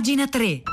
pagina 3.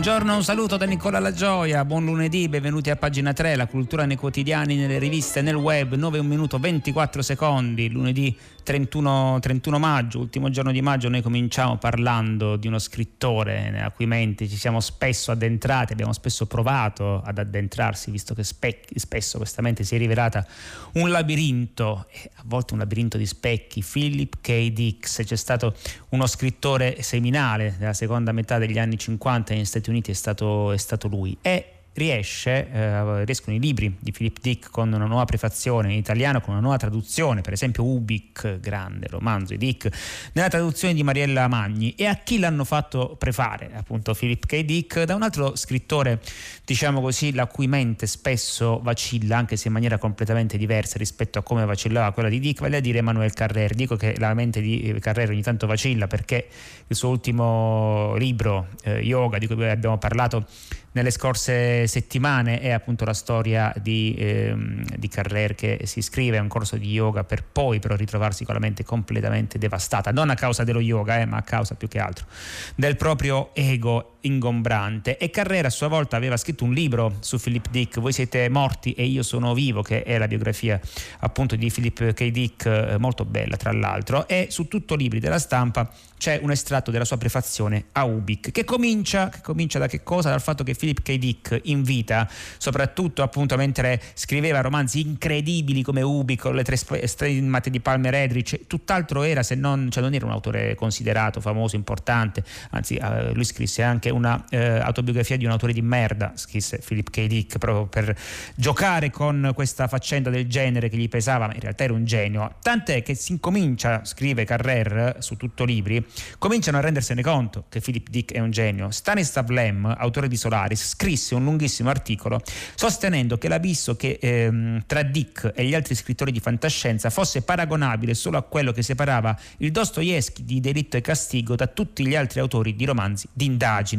Buongiorno, un saluto da Nicola La Gioia, buon lunedì, benvenuti a pagina 3, la cultura nei quotidiani, nelle riviste, nel web, 9 1 minuto 24 secondi, lunedì 31, 31, maggio, ultimo giorno di maggio, noi cominciamo parlando di uno scrittore nella cui mente ci siamo spesso addentrati, abbiamo spesso provato ad addentrarsi, visto che specchi, spesso questa mente si è rivelata un labirinto, a volte un labirinto di specchi. Philip K. Dix, c'è stato uno scrittore seminale della seconda metà degli anni 50 negli Stati Uniti, è stato, è stato lui. E riesce, eh, riescono i libri di Philip Dick con una nuova prefazione in italiano, con una nuova traduzione, per esempio Ubik, grande romanzo di Dick, nella traduzione di Mariella Magni. E a chi l'hanno fatto prefare, appunto Philip K. Dick, da un altro scrittore, diciamo così, la cui mente spesso vacilla, anche se in maniera completamente diversa rispetto a come vacillava quella di Dick, vale a dire Emanuele Carrère. Dico che la mente di Carrère ogni tanto vacilla perché il suo ultimo libro, eh, Yoga, di cui abbiamo parlato nelle scorse settimane è appunto la storia di, ehm, di Carrer che si iscrive a un corso di yoga per poi però ritrovarsi con la mente completamente devastata, non a causa dello yoga, eh, ma a causa più che altro del proprio ego ingombrante. E Carrera a sua volta aveva scritto un libro su Philip Dick, Voi siete morti e io sono vivo, che è la biografia appunto di Philip K. Dick, eh, molto bella tra l'altro, e su tutto libri della stampa c'è un estratto della sua prefazione a Ubik, che comincia, che comincia da che cosa? Dal fatto che Philip K. Dick in vita, soprattutto appunto mentre scriveva romanzi incredibili come Ubik o le tre stremate di Palmer Edrich, tutt'altro era se non, cioè non era un autore considerato, famoso, importante, anzi eh, lui scrisse anche una eh, autobiografia di un autore di merda, scrisse Philip K. Dick proprio per giocare con questa faccenda del genere che gli pesava, ma in realtà era un genio, tant'è che si incomincia, scrive Carrer su tutto libri, cominciano a rendersene conto che Philip Dick è un genio. Stanislav Lem, autore di Solaris, scrisse un lunghissimo articolo sostenendo che l'abisso che, ehm, tra Dick e gli altri scrittori di fantascienza fosse paragonabile solo a quello che separava il Dostoevsky di Delitto e Castigo da tutti gli altri autori di romanzi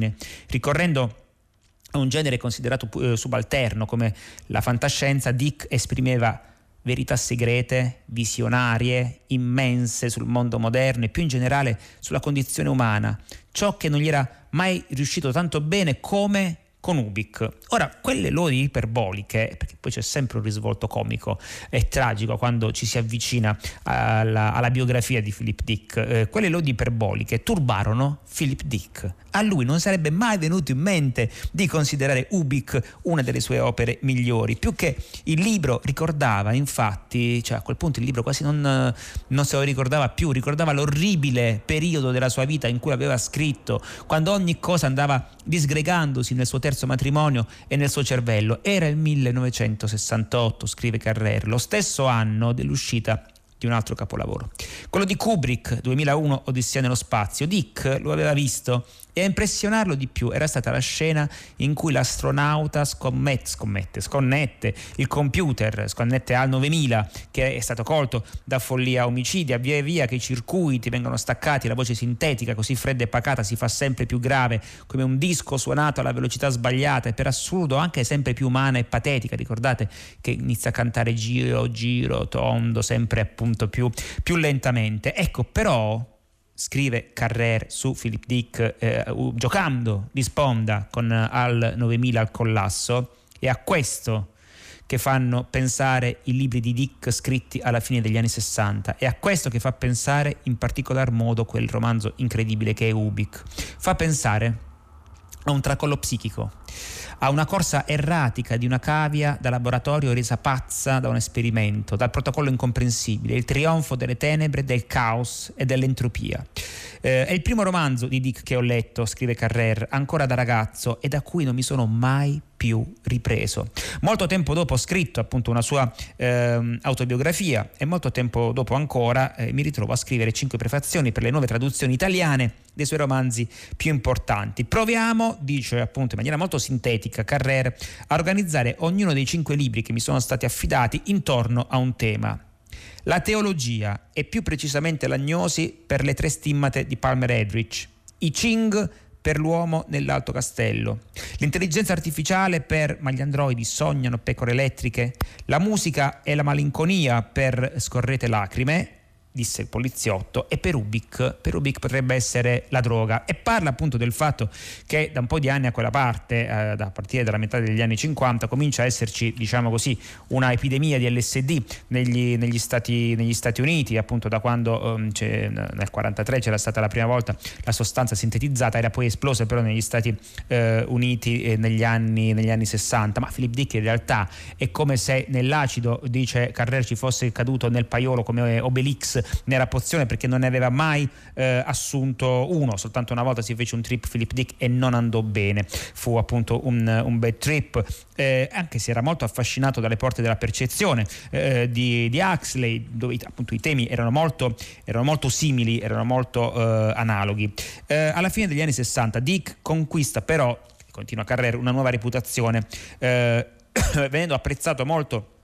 d'indagine, ricorrendo a un genere considerato eh, subalterno come la fantascienza, Dick esprimeva verità segrete, visionarie, immense sul mondo moderno e più in generale sulla condizione umana, ciò che non gli era mai riuscito tanto bene come con Ubik. Ora, quelle lodi iperboliche, perché poi c'è sempre un risvolto comico e tragico quando ci si avvicina alla, alla biografia di Philip Dick, eh, quelle lodi iperboliche turbarono Philip Dick. A lui non sarebbe mai venuto in mente di considerare Ubik una delle sue opere migliori, più che il libro ricordava, infatti, cioè a quel punto il libro quasi non, non se lo ricordava più, ricordava l'orribile periodo della sua vita in cui aveva scritto, quando ogni cosa andava disgregandosi nel suo terzo matrimonio e nel suo cervello. Era il 1968, scrive Carrer, lo stesso anno dell'uscita di un altro capolavoro. Quello di Kubrick, 2001, Odissea nello spazio. Dick lo aveva visto e a impressionarlo di più era stata la scena in cui l'astronauta scommette, scommette, sconnette il computer, sconnette al 9000 che è stato colto da follia omicidia, via via che i circuiti vengono staccati, la voce sintetica così fredda e pacata si fa sempre più grave, come un disco suonato alla velocità sbagliata e per assurdo anche sempre più umana e patetica. Ricordate che inizia a cantare giro, giro, tondo, sempre appunto più, più lentamente. Ecco, però scrive Carrer su Philip Dick eh, giocando di sponda con Al 9000 al collasso e a questo che fanno pensare i libri di Dick scritti alla fine degli anni 60 e a questo che fa pensare in particolar modo quel romanzo incredibile che è Ubik. Fa pensare a un tracollo psichico a una corsa erratica di una cavia da laboratorio resa pazza da un esperimento, dal protocollo incomprensibile, il trionfo delle tenebre, del caos e dell'entropia. Eh, è il primo romanzo di Dick che ho letto, scrive Carrer, ancora da ragazzo e da cui non mi sono mai più ripreso. Molto tempo dopo ho scritto appunto una sua eh, autobiografia e molto tempo dopo ancora eh, mi ritrovo a scrivere cinque prefazioni per le nuove traduzioni italiane dei suoi romanzi più importanti. Proviamo, dice appunto in maniera molto sintetica Carrer, a organizzare ognuno dei cinque libri che mi sono stati affidati intorno a un tema. La teologia e più precisamente l'agnosi per le tre stimmate di Palmer Edrich, i Ching per l'uomo nell'Alto Castello. L'intelligenza artificiale per ma gli androidi sognano pecore elettriche. La musica e la malinconia per scorrete lacrime disse il poliziotto, e per Ubik, per Ubik potrebbe essere la droga. E parla appunto del fatto che da un po' di anni a quella parte, eh, a partire dalla metà degli anni 50, comincia a esserci, diciamo così, una epidemia di LSD negli, negli, Stati, negli Stati, Uniti, appunto da quando um, nel 1943 c'era stata la prima volta la sostanza sintetizzata, era poi esplosa però negli Stati eh, Uniti eh, negli, anni, negli, anni, 60. Ma Philip Dick in realtà è come se nell'acido, dice Carrer, ci fosse caduto nel paiolo come Obelix nella pozione perché non ne aveva mai eh, assunto uno, soltanto una volta si fece un trip Philip Dick e non andò bene, fu appunto un, un bad trip, eh, anche se era molto affascinato dalle porte della percezione eh, di, di, Huxley, dove appunto i temi erano molto, erano molto simili, erano molto eh, analoghi. Eh, alla fine degli anni 60 Dick conquista però, continua carriera, una nuova reputazione, eh, venendo apprezzato molto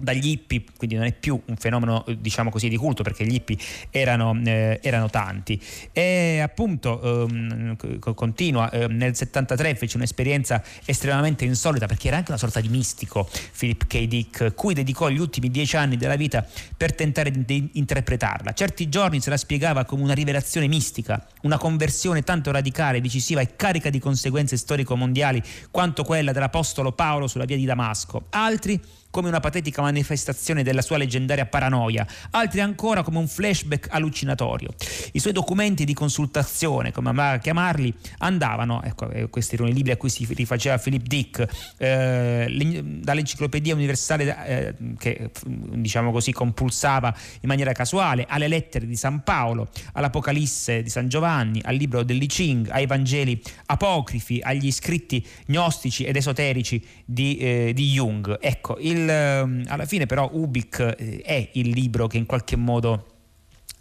dagli hippie, quindi non è più un fenomeno diciamo così di culto perché gli hippie erano, eh, erano tanti. E appunto ehm, continua eh, nel 73 fece un'esperienza estremamente insolita perché era anche una sorta di mistico Philip K. Dick cui dedicò gli ultimi dieci anni della vita per tentare di interpretarla. Certi giorni se la spiegava come una rivelazione mistica una conversione tanto radicale, decisiva e carica di conseguenze storico-mondiali quanto quella dell'Apostolo Paolo sulla via di Damasco. Altri come una patetica manifestazione della sua leggendaria paranoia, altri ancora come un flashback allucinatorio. I suoi documenti di consultazione, come amava chiamarli, andavano, ecco, eh, questi erano i libri a cui si rifaceva Philip Dick, eh, dall'enciclopedia universale eh, che diciamo così compulsava in maniera casuale, alle lettere di San Paolo, all'Apocalisse di San Giovanni, al libro dell'I Ching, ai Vangeli apocrifi, agli scritti gnostici ed esoterici di, eh, di Jung. Ecco, il il, ehm, alla fine però Ubik eh, è il libro che in qualche modo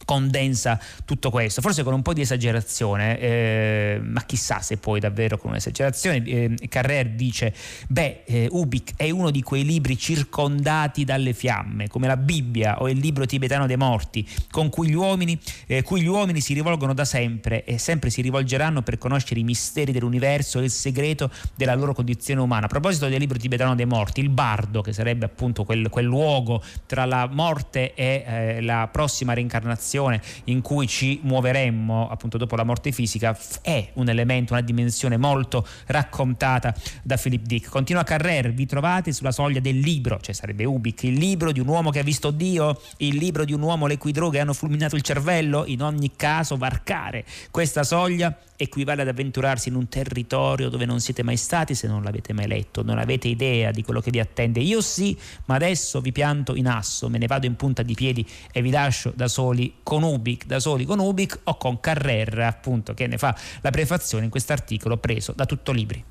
condensa tutto questo, forse con un po' di esagerazione, eh, ma chissà se poi davvero con un'esagerazione. Eh, Carrer dice, beh, eh, Ubik è uno di quei libri circondati dalle fiamme, come la Bibbia o il libro tibetano dei morti, con cui gli uomini, eh, cui gli uomini si rivolgono da sempre e sempre si rivolgeranno per conoscere i misteri dell'universo e il segreto della loro condizione umana. A proposito del libro tibetano dei morti, il bardo, che sarebbe appunto quel, quel luogo tra la morte e eh, la prossima reincarnazione, dimensione in cui ci muoveremmo appunto dopo la morte fisica è un elemento, una dimensione molto raccontata da Philip Dick. Continua Carrer, vi trovate sulla soglia del libro, cioè sarebbe Ubik, il libro di un uomo che ha visto Dio, il libro di un uomo le cui droghe hanno fulminato il cervello, in ogni caso varcare questa soglia equivale ad avventurarsi in un territorio dove non siete mai stati se non l'avete mai letto, non avete idea di quello che vi attende. Io sì, ma adesso vi pianto in asso, me ne vado in punta di piedi e vi lascio da soli con Ubik, da soli con Ubik o con Carrera, appunto, che ne fa la prefazione in questo articolo preso da Tutto Libri.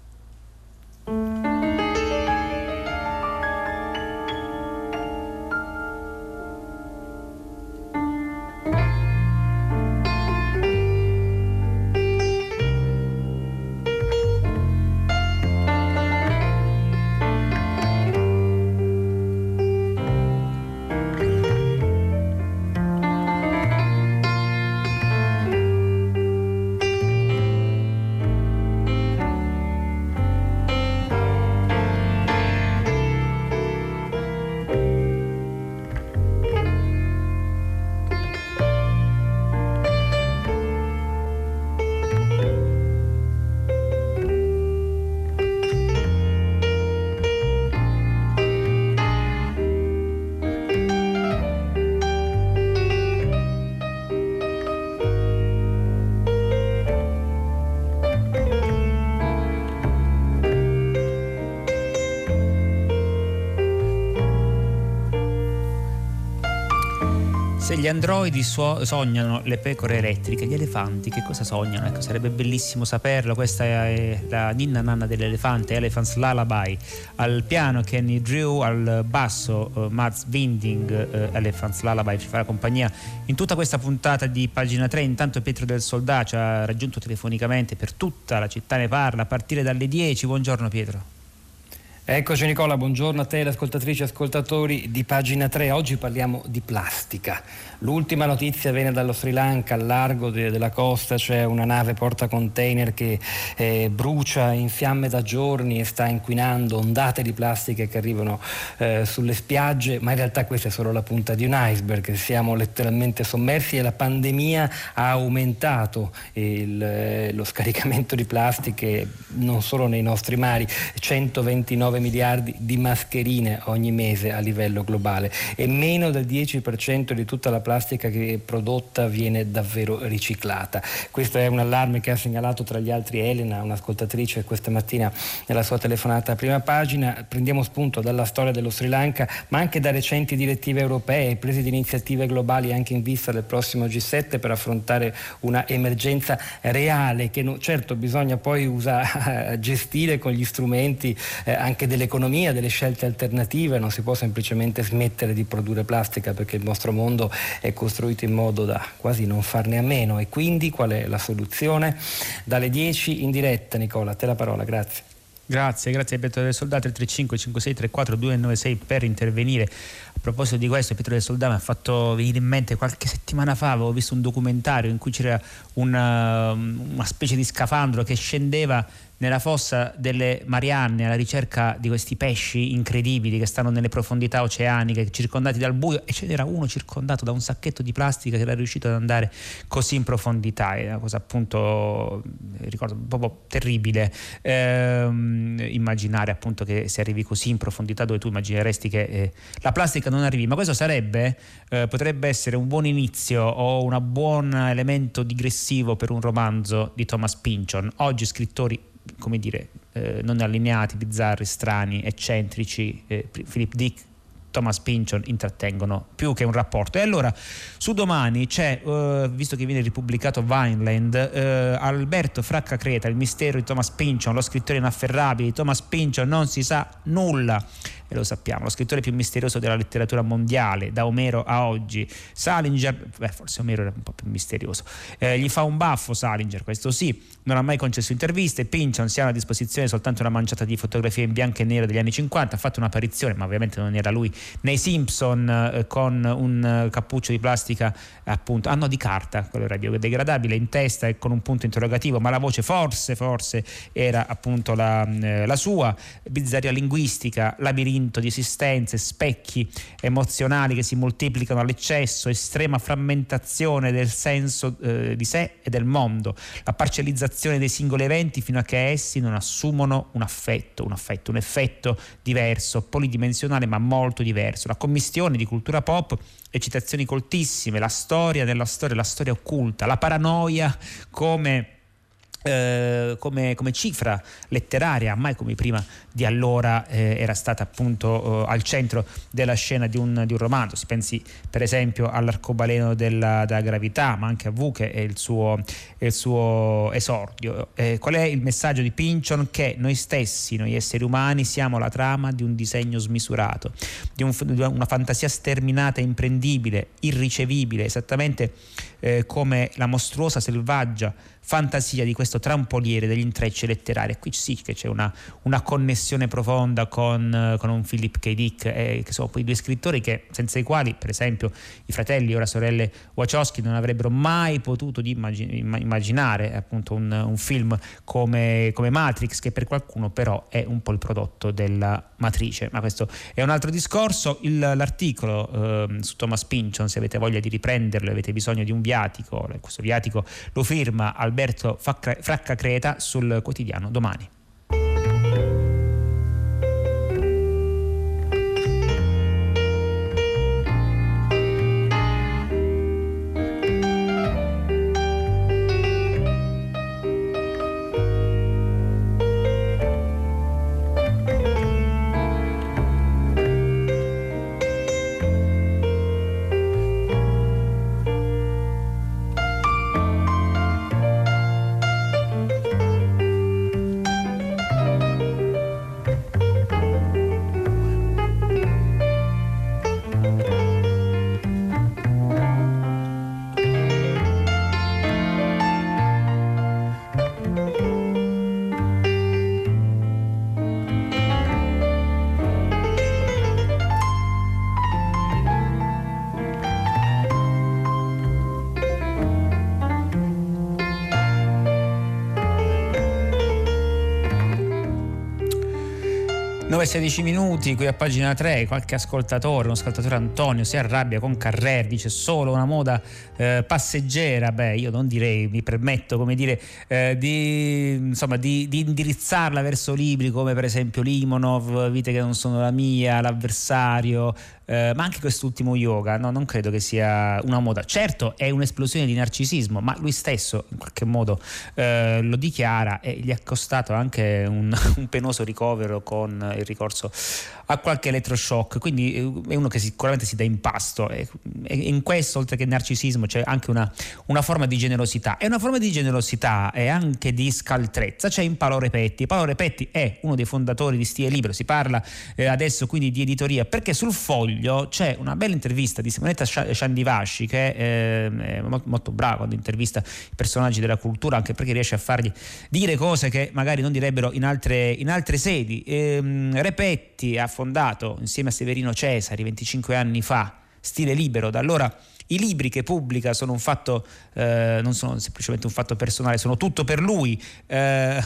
Gli androidi so- sognano le pecore elettriche, gli elefanti che cosa sognano? Ecco, sarebbe bellissimo saperlo. Questa è la ninna nanna dell'elefante, Elephant's Lullaby. Al piano Kenny Drew, al basso uh, Mats Winding, uh, Elephant's Lullaby ci farà compagnia in tutta questa puntata di pagina 3. Intanto Pietro del Soldà ci ha raggiunto telefonicamente per tutta la città ne parla a partire dalle 10. Buongiorno Pietro. Eccoci Nicola, buongiorno a te, ascoltatrici e ascoltatori di pagina 3. Oggi parliamo di plastica. L'ultima notizia viene dallo Sri Lanka, al largo de- della costa c'è una nave porta container che eh, brucia in fiamme da giorni e sta inquinando ondate di plastica che arrivano eh, sulle spiagge, ma in realtà questa è solo la punta di un iceberg, siamo letteralmente sommersi e la pandemia ha aumentato il, eh, lo scaricamento di plastiche non solo nei nostri mari, 129 9 miliardi di mascherine ogni mese a livello globale e meno del 10% di tutta la plastica che è prodotta viene davvero riciclata. Questo è un allarme che ha segnalato tra gli altri Elena, un'ascoltatrice questa mattina nella sua telefonata a prima pagina. Prendiamo spunto dalla storia dello Sri Lanka, ma anche da recenti direttive europee, prese di iniziative globali anche in vista del prossimo G7 per affrontare una emergenza reale che no, certo bisogna poi usa, gestire con gli strumenti eh, anche dell'economia, delle scelte alternative, non si può semplicemente smettere di produrre plastica perché il nostro mondo è costruito in modo da quasi non farne a meno e quindi qual è la soluzione? Dalle 10 in diretta Nicola, a te la parola, grazie. Grazie, grazie a Pietro del Soldato, il 3556 34 296 per intervenire. A proposito di questo, Pietro del Soldato mi ha fatto venire in mente qualche settimana fa, avevo visto un documentario in cui c'era una, una specie di scafandro che scendeva nella fossa delle Marianne alla ricerca di questi pesci incredibili che stanno nelle profondità oceaniche, circondati dal buio, e ce n'era uno circondato da un sacchetto di plastica che era riuscito ad andare così in profondità. È una cosa appunto, ricordo, proprio terribile ehm, immaginare appunto che si arrivi così in profondità dove tu immagineresti che eh, la plastica non arrivi, ma questo sarebbe, eh, potrebbe essere un buon inizio o un buon elemento digressivo per un romanzo di Thomas Pynchon. Oggi scrittori come dire, eh, non allineati, bizzarri, strani, eccentrici, eh, Philip Dick, Thomas Pynchon intrattengono più che un rapporto. E allora su domani c'è, eh, visto che viene ripubblicato Vineland, eh, Alberto Fracca Creta, il mistero di Thomas Pynchon, lo scrittore inafferrabile di Thomas Pynchon, non si sa nulla e lo sappiamo, lo scrittore più misterioso della letteratura mondiale, da Omero a oggi. Salinger, beh, forse Omero era un po' più misterioso, eh, gli fa un baffo Salinger, questo sì, non ha mai concesso interviste, Pinchon si ha a disposizione soltanto una manciata di fotografie in bianco e nero degli anni 50, ha fatto un'apparizione, ma ovviamente non era lui, nei Simpson eh, con un uh, cappuccio di plastica appunto, ah di carta, quello era biodegradabile, in testa e con un punto interrogativo, ma la voce forse, forse era appunto la, eh, la sua, bizzarria linguistica, labirinto di esistenze, specchi emozionali che si moltiplicano all'eccesso, estrema frammentazione del senso eh, di sé e del mondo, la parcellizzazione dei singoli eventi fino a che essi non assumono un affetto, un affetto, un effetto diverso, polidimensionale ma molto diverso, la commistione di cultura pop e citazioni coltissime, la storia della storia, la storia occulta, la paranoia come eh, come, come, cifra letteraria, mai come prima di allora eh, era stata appunto eh, al centro della scena di un, di un, romanzo. Si pensi per esempio all'arcobaleno della, della gravità, ma anche a V è il suo, il suo esordio. Eh, qual è il messaggio di Pinchon? Che noi stessi, noi esseri umani, siamo la trama di un disegno smisurato, di, un, di una fantasia sterminata, imprendibile, irricevibile, esattamente eh, come la mostruosa, selvaggia fantasia di questo trampoliere degli intrecci letterari. Qui sì che c'è una, una connessione profonda con, con, un Philip K. Dick, eh, che sono quei due scrittori che, senza i quali, per esempio, i fratelli, ora sorelle Wachowski, non avrebbero mai potuto immaginare appunto un, un film come, come, Matrix, che per qualcuno però è un po' il prodotto della matrice. Ma questo è un altro discorso. Il, l'articolo eh, su Thomas Pynchon, se avete voglia di riprenderlo, avete bisogno di un viatico, questo viatico lo firma Alberto Alberto Fracca Creta sul quotidiano Domani. 9-16 minuti, qui a pagina 3 qualche ascoltatore, un ascoltatore Antonio si arrabbia con Carrer, dice solo una moda eh, passeggera, beh io non direi, mi permetto come dire eh, di, insomma, di, di, indirizzarla verso libri come per esempio Limonov, Vite che non sono la mia, L'avversario, eh, ma anche quest'ultimo yoga, no, non credo che sia una moda. Certo è un'esplosione di narcisismo, ma lui stesso in qualche modo eh, lo dichiara e gli è costato anche un, un penoso ricovero con il ricorso a qualche elettroshock, quindi eh, è uno che sicuramente si dà in pasto e, in questo oltre che narcisismo c'è anche una, una, forma di generosità e una forma di generosità e anche di scaltrezza c'è in Paolo Repetti. Paolo Repetti è uno dei fondatori di Stile Libro, si parla eh, adesso quindi di editoria perché sul foglio c'è una bella intervista di Simonetta Sciandivasci che è molto brava quando intervista i personaggi della cultura anche perché riesce a fargli dire cose che magari non direbbero in altre, in altre sedi. Ehm, Repetti ha fondato insieme a Severino Cesari 25 anni fa Stile Libero, da allora i libri che pubblica sono un fatto, eh, non sono semplicemente un fatto personale, sono tutto per lui. Eh,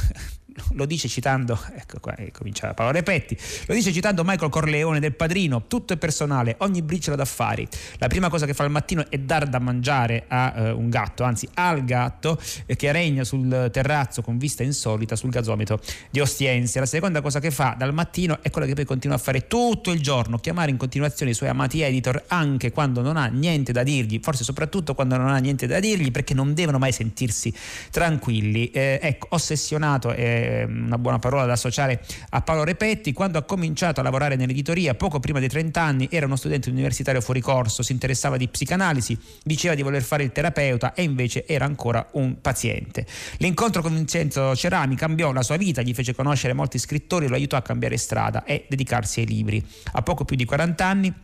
lo dice citando, ecco qua, comincia Paolo Repetti, lo dice citando Michael Corleone del Padrino, tutto è personale, ogni briciola d'affari. La prima cosa che fa al mattino è dar da mangiare a uh, un gatto, anzi al gatto eh, che regna sul terrazzo con vista insolita sul gazometro di Ostiense. La seconda cosa che fa dal mattino è quella che poi continua a fare tutto il giorno, chiamare in continuazione i suoi amati editor anche quando non ha niente da dirgli, forse soprattutto quando non ha niente da dirgli perché non devono mai sentirsi tranquilli. Eh, ecco, ossessionato e Ehm, una buona parola da associare a Paolo Repetti, quando ha cominciato a lavorare nell'editoria poco prima dei 30 anni era uno studente universitario fuori corso, si interessava di psicanalisi, diceva di voler fare il terapeuta e invece era ancora un paziente. L'incontro con Vincenzo Cerami cambiò la sua vita, gli fece conoscere molti scrittori, lo aiutò a cambiare strada e dedicarsi ai libri. A poco più di 40 anni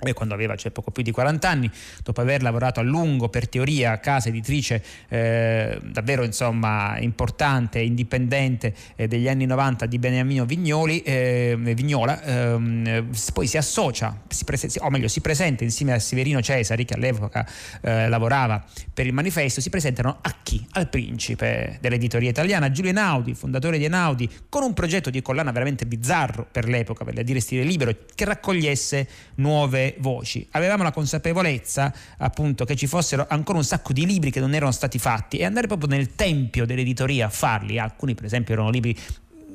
e quando aveva cioè, poco più di 40 anni, dopo aver lavorato a lungo per teoria, casa editrice eh, davvero insomma, importante, indipendente eh, degli anni 90 di Beniamino Vignoli, eh, Vignola, ehm, poi si associa, si prese- o meglio si presenta insieme a Severino Cesari che all'epoca eh, lavorava per il manifesto, si presentano a chi? Al principe dell'editoria italiana, Giulio Enaudi, fondatore di Enaudi, con un progetto di collana veramente bizzarro per l'epoca, per dire stile libero, che raccogliesse nuove voci. Avevamo la consapevolezza appunto che ci fossero ancora un sacco di libri che non erano stati fatti e andare proprio nel tempio dell'editoria a farli, alcuni per esempio erano libri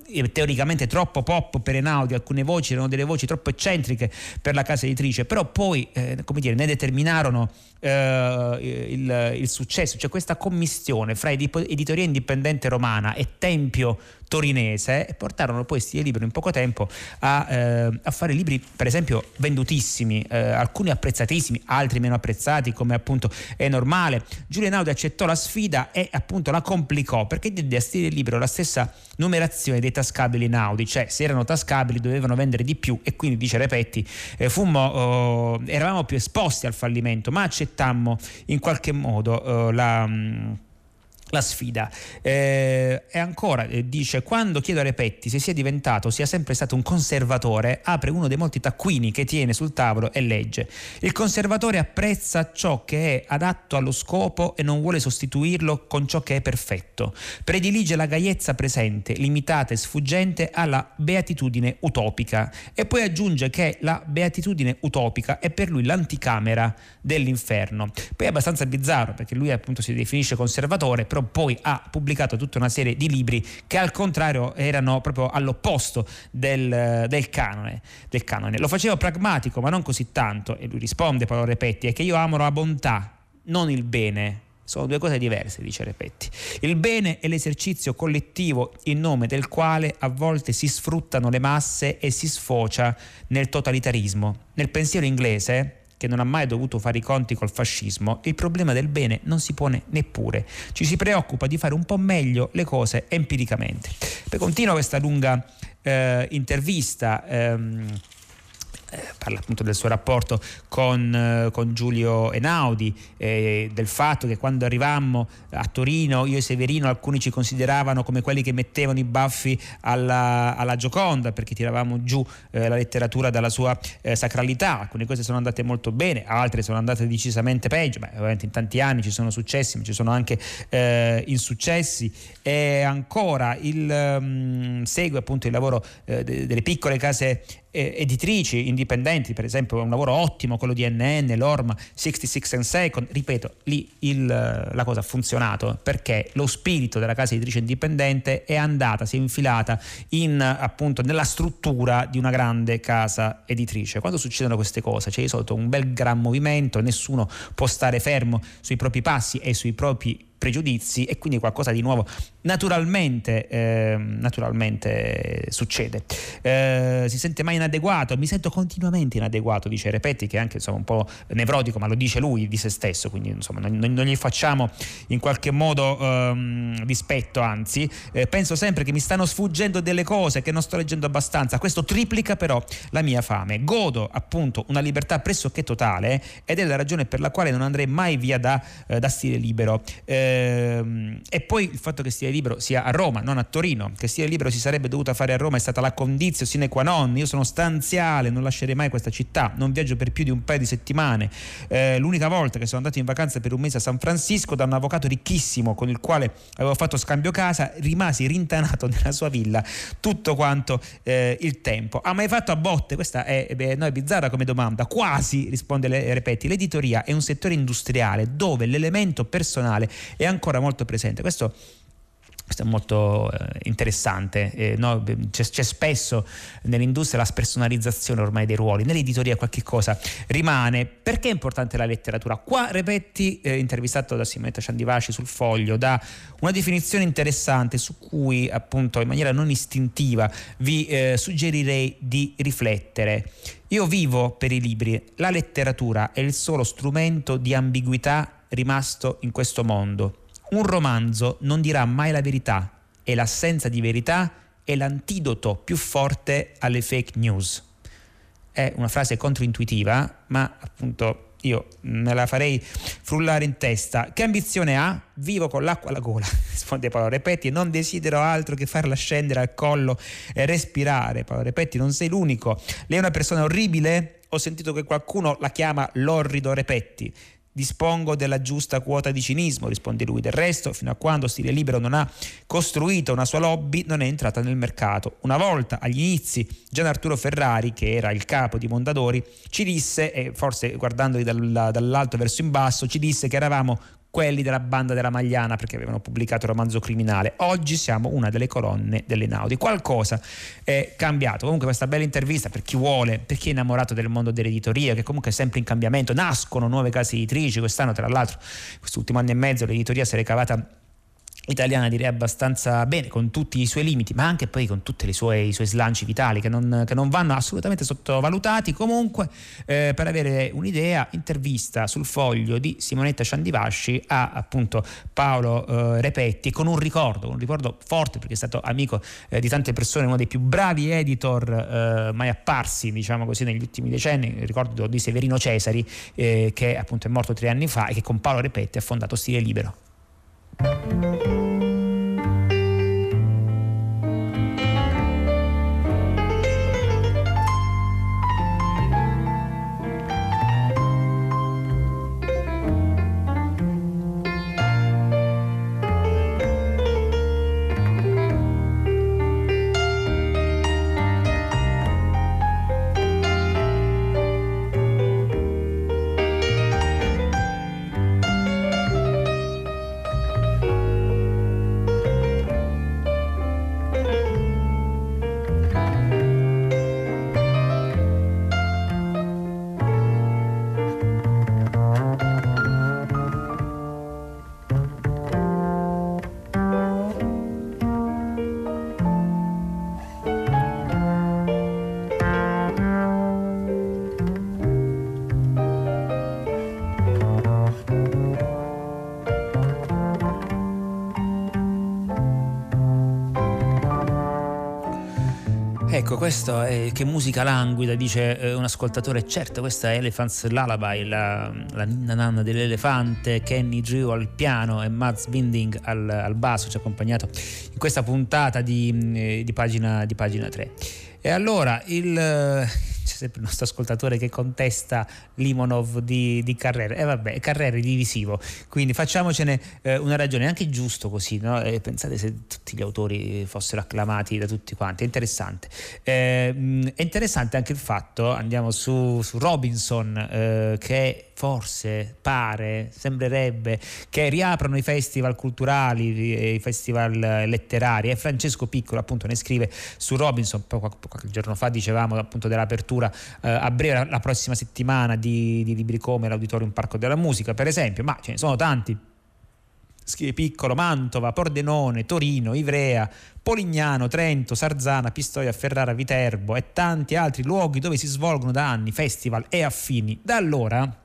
eh, teoricamente troppo pop per Enaudi, alcune voci erano delle voci troppo eccentriche per la casa editrice, però poi eh, come dire, ne determinarono eh, il, il, successo, cioè questa commissione fra editoria indipendente romana e tempio torinese e portarono poi Stile Libro in poco tempo a, eh, a fare libri per esempio vendutissimi, eh, alcuni apprezzatissimi, altri meno apprezzati come appunto è normale. Giulio Einaudi accettò la sfida e appunto la complicò perché diede a Stile Libro la stessa numerazione dei tascabili Naudi, cioè se erano tascabili dovevano vendere di più e quindi dice Repetti eh, fummo, oh, eravamo più esposti al fallimento ma accettammo in qualche modo oh, la... La sfida. Eh, e ancora eh, dice: Quando chiedo a Repetti se sia diventato, sia sempre stato un conservatore, apre uno dei molti taccuini che tiene sul tavolo e legge. Il conservatore apprezza ciò che è adatto allo scopo e non vuole sostituirlo con ciò che è perfetto. Predilige la gaiezza presente, limitata e sfuggente alla beatitudine utopica. E poi aggiunge che la beatitudine utopica è per lui l'anticamera dell'inferno. Poi è abbastanza bizzarro perché lui appunto si definisce conservatore, però poi ha pubblicato tutta una serie di libri che al contrario erano proprio all'opposto del, del, canone, del canone. Lo faceva pragmatico ma non così tanto e lui risponde Paolo Repetti è che io amo la bontà, non il bene. Sono due cose diverse, dice Repetti. Il bene è l'esercizio collettivo in nome del quale a volte si sfruttano le masse e si sfocia nel totalitarismo. Nel pensiero inglese, che non ha mai dovuto fare i conti col fascismo, il problema del bene non si pone neppure. Ci si preoccupa di fare un po' meglio le cose empiricamente. Continua questa lunga eh, intervista. Ehm, eh, parla appunto del suo rapporto con, eh, con Giulio Enaudi, eh, del fatto che quando arrivammo a Torino io e Severino alcuni ci consideravano come quelli che mettevano i baffi alla, alla Gioconda perché tiravamo giù eh, la letteratura dalla sua eh, sacralità, alcune cose sono andate molto bene, altre sono andate decisamente peggio, Beh, ovviamente in tanti anni ci sono successi, ma ci sono anche insuccessi. E ancora il, um, segue appunto il lavoro delle piccole case eh, editrici indipendenti, per esempio un lavoro ottimo, quello di NN, Lorma, 66 and Second, ripeto, lì il, la cosa ha funzionato perché lo spirito della casa editrice indipendente è andata, si è infilata in, appunto, nella struttura di una grande casa editrice. Quando succedono queste cose c'è di solito un bel gran movimento, nessuno può stare fermo sui propri passi e sui propri pregiudizi e quindi qualcosa di nuovo naturalmente, eh, naturalmente succede. Eh, si sente mai inadeguato? Mi sento continuamente inadeguato, dice Repetti, che è anche insomma, un po' nevrotico, ma lo dice lui di se stesso, quindi insomma, non, non gli facciamo in qualche modo ehm, dispetto, anzi, eh, penso sempre che mi stanno sfuggendo delle cose, che non sto leggendo abbastanza. Questo triplica però la mia fame. Godo appunto una libertà pressoché totale ed è la ragione per la quale non andrei mai via da, eh, da stile libero. Eh, Ehm, e poi il fatto che Stile Libero sia a Roma, non a Torino, che Stile Libero si sarebbe dovuta fare a Roma è stata la condizione sine qua non. Io sono stanziale, non lascerei mai questa città, non viaggio per più di un paio di settimane. Eh, l'unica volta che sono andato in vacanza per un mese a San Francisco da un avvocato ricchissimo con il quale avevo fatto scambio casa, rimasi rintanato nella sua villa tutto quanto eh, il tempo. Ha mai fatto a botte? Questa è, beh, no, è bizzarra come domanda. Quasi, risponde Repetti, l'editoria è un settore industriale dove l'elemento personale è ancora molto presente. Questo questo è molto eh, interessante. Eh, no? c'è, c'è, spesso nell'industria la spersonalizzazione ormai dei ruoli, nell'editoria qualche cosa rimane. Perché è importante la letteratura? Qua Repetti, eh, intervistato da Simonetta Ciandivaci sul foglio, dà una definizione interessante su cui appunto in maniera non istintiva vi eh, suggerirei di riflettere. Io vivo per i libri, la letteratura è il solo strumento di ambiguità rimasto in questo mondo un romanzo non dirà mai la verità e l'assenza di verità è l'antidoto più forte alle fake news. È una frase controintuitiva, ma appunto io me la farei frullare in testa. Che ambizione ha? Vivo con l'acqua alla gola, risponde Paolo Repetti, e non desidero altro che farla scendere al collo e respirare. Paolo Repetti, non sei l'unico. Lei è una persona orribile? Ho sentito che qualcuno la chiama l'orrido Repetti. Dispongo della giusta quota di cinismo, risponde lui. Del resto, fino a quando Stile Libero non ha costruito una sua lobby, non è entrata nel mercato. Una volta, agli inizi, Gian Arturo Ferrari, che era il capo di Mondadori, ci disse, e forse guardandoli dall'alto verso in basso, ci disse che eravamo quelli della banda della Magliana perché avevano pubblicato il romanzo criminale. Oggi siamo una delle colonne delle Naudi. Qualcosa è cambiato. Comunque questa bella intervista per chi vuole, per chi è innamorato del mondo dell'editoria, che comunque è sempre in cambiamento, nascono nuove case editrici, quest'anno tra l'altro, quest'ultimo anno e mezzo l'editoria si è ricavata italiana direi abbastanza bene con tutti i suoi limiti ma anche poi con tutti i suoi, slanci vitali che non, che non, vanno assolutamente sottovalutati. Comunque eh, per avere un'idea intervista sul foglio di Simonetta Ciandivasci a appunto Paolo eh, Repetti con un ricordo un ricordo forte perché è stato amico eh, di tante persone uno dei più bravi editor eh, mai apparsi diciamo così negli ultimi decenni. Ricordo di Severino Cesari eh, che appunto è morto tre anni fa e che con Paolo Repetti ha fondato Stile Libero Thank you. Questo è che musica languida, dice eh, un ascoltatore. Certo, questa è Elephant's Lullaby, la, la ninna nanna dell'elefante, Kenny Drew al piano e Mads Binding al, al basso, ci ha accompagnato in questa puntata di, eh, di, pagina, di pagina 3. E allora il c'è sempre il nostro ascoltatore che contesta Limonov di, di Carrera. E eh, vabbè, Carrera è divisivo, quindi facciamocene eh, una ragione, anche giusto così, no? eh, pensate se tutti gli autori fossero acclamati da tutti quanti, è interessante. Eh, è interessante anche il fatto, andiamo su, su Robinson, eh, che forse, pare, sembrerebbe che riaprano i festival culturali, i festival letterari e Francesco Piccolo appunto ne scrive su Robinson, qualche giorno fa dicevamo appunto dell'apertura eh, a breve la prossima settimana di, di libri come l'Auditorium Parco della Musica per esempio, ma ce ne sono tanti Piccolo, Mantova, Pordenone, Torino, Ivrea, Polignano, Trento, Sarzana, Pistoia, Ferrara, Viterbo e tanti altri luoghi dove si svolgono da anni festival e affini. Da allora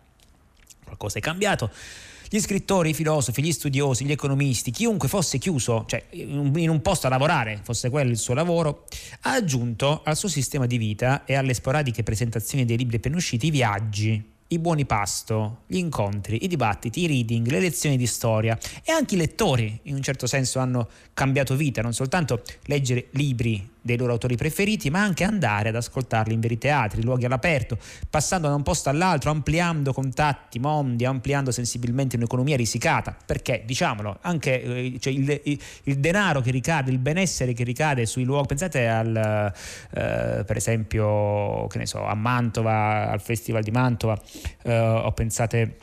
qualcosa è cambiato. Gli scrittori, i filosofi, gli studiosi, gli economisti, chiunque fosse chiuso, cioè in un posto a lavorare, fosse quello il suo lavoro, ha aggiunto al suo sistema di vita e alle sporadiche presentazioni dei libri appena usciti i viaggi, i buoni pasto, gli incontri, i dibattiti, i reading, le lezioni di storia. E anche i lettori in un certo senso hanno cambiato vita, non soltanto leggere libri dei loro autori preferiti, ma anche andare ad ascoltarli in veri teatri, luoghi all'aperto, passando da un posto all'altro, ampliando contatti, mondi, ampliando sensibilmente un'economia risicata, perché diciamolo, anche eh, cioè il, il, il, denaro che ricade, il benessere che ricade sui luoghi, pensate al, eh, per esempio, che ne so, a Mantova, al Festival di Mantova, eh, o pensate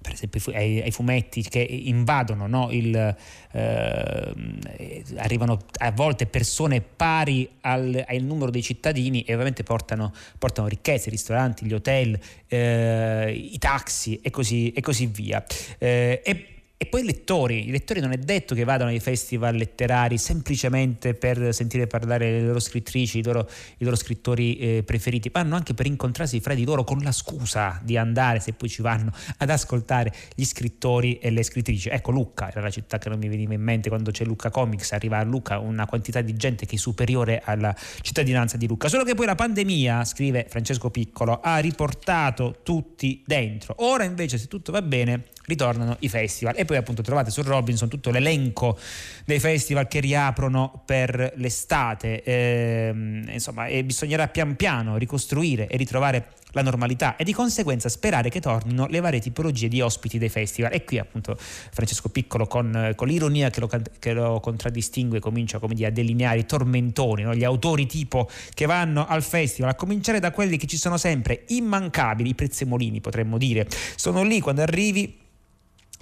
per esempio ai, ai, fumetti che invadono no? il, eh, arrivano a volte persone pari al, al, numero dei cittadini e ovviamente portano, portano ricchezze, i ristoranti, gli hotel, eh, i taxi e così, e così via. Eh, e e poi i lettori, i lettori non è detto che vadano ai festival letterari semplicemente per sentire parlare le loro scrittrici, i loro, i loro scrittori eh, preferiti, vanno anche per incontrarsi fra di loro con la scusa di andare, se poi ci vanno, ad ascoltare gli scrittori e le scrittrici. Ecco Lucca, era la città che non mi veniva in mente quando c'è Lucca Comics, arriva a Lucca una quantità di gente che è superiore alla cittadinanza di Lucca. Solo che poi la pandemia, scrive Francesco Piccolo, ha riportato tutti dentro. Ora invece se tutto va bene ritornano i festival e poi appunto trovate su Robinson tutto l'elenco dei festival che riaprono per l'estate eh, insomma e bisognerà pian piano ricostruire e ritrovare la normalità e di conseguenza sperare che tornino le varie tipologie di ospiti dei festival. E qui appunto Francesco Piccolo con, con l'ironia che lo, che lo, contraddistingue comincia come dire, a delineare i tormentoni, no? gli autori tipo che vanno al festival, a cominciare da quelli che ci sono sempre, immancabili, i prezzemolini potremmo dire. Sono lì quando arrivi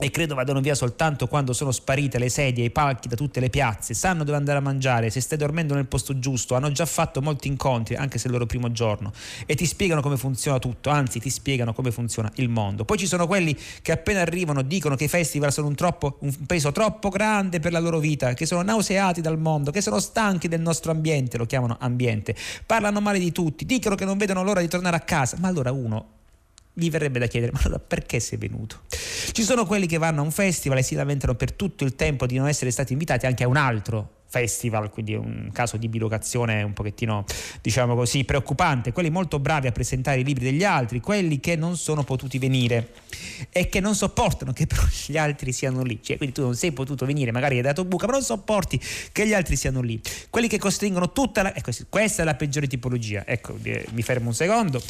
e credo vadano via soltanto quando sono sparite le sedie i palchi da tutte le piazze, sanno dove andare a mangiare, se stai dormendo nel posto giusto, hanno già fatto molti incontri, anche se è il loro primo giorno, e ti spiegano come funziona tutto, anzi ti spiegano come funziona il mondo. Poi ci sono quelli che appena arrivano dicono che i festival sono un, troppo, un peso troppo grande per la loro vita, che sono nauseati dal mondo, che sono stanchi del nostro ambiente, lo chiamano ambiente, parlano male di tutti, dicono che non vedono l'ora di tornare a casa, ma allora uno gli verrebbe da chiedere ma allora perché sei venuto? Ci sono quelli che vanno a un festival e si lamentano per tutto il tempo di non essere stati invitati anche a un altro festival, quindi un caso di bilocazione un pochettino, diciamo così, preoccupante. Quelli molto bravi a presentare i libri degli altri, quelli che non sono potuti venire e che non sopportano che però gli altri siano lì. Cioè, quindi tu non sei potuto venire, magari hai dato buca, ma non sopporti che gli altri siano lì. Quelli che costringono tutta la... Ecco, questa è la peggiore tipologia. Ecco, mi fermo un secondo.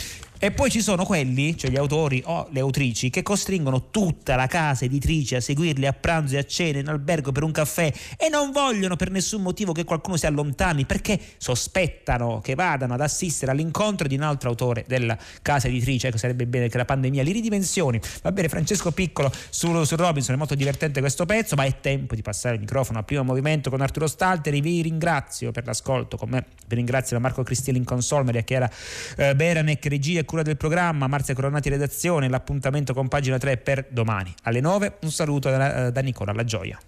E poi ci sono quelli, cioè gli autori o le autrici, che costringono tutta la casa editrice a seguirli a pranzo e a cena in albergo per un caffè e non vogliono per nessun motivo che qualcuno si allontani perché sospettano che vadano ad assistere all'incontro di un altro autore della casa editrice. Ecco, sarebbe bene che la pandemia li ridimensioni. Va bene, Francesco Piccolo su, su Robinson, è molto divertente questo pezzo, ma è tempo di passare il microfono al primo movimento con Arturo Stalteri. Vi ringrazio per l'ascolto con me, vi ringrazio da Marco Cristielli in console, Maria Chiara eh, Beranec, regia cura del programma, Marzia Coronati redazione, l'appuntamento con pagina 3 per domani alle 9. Un saluto da, da Nicola La Gioia.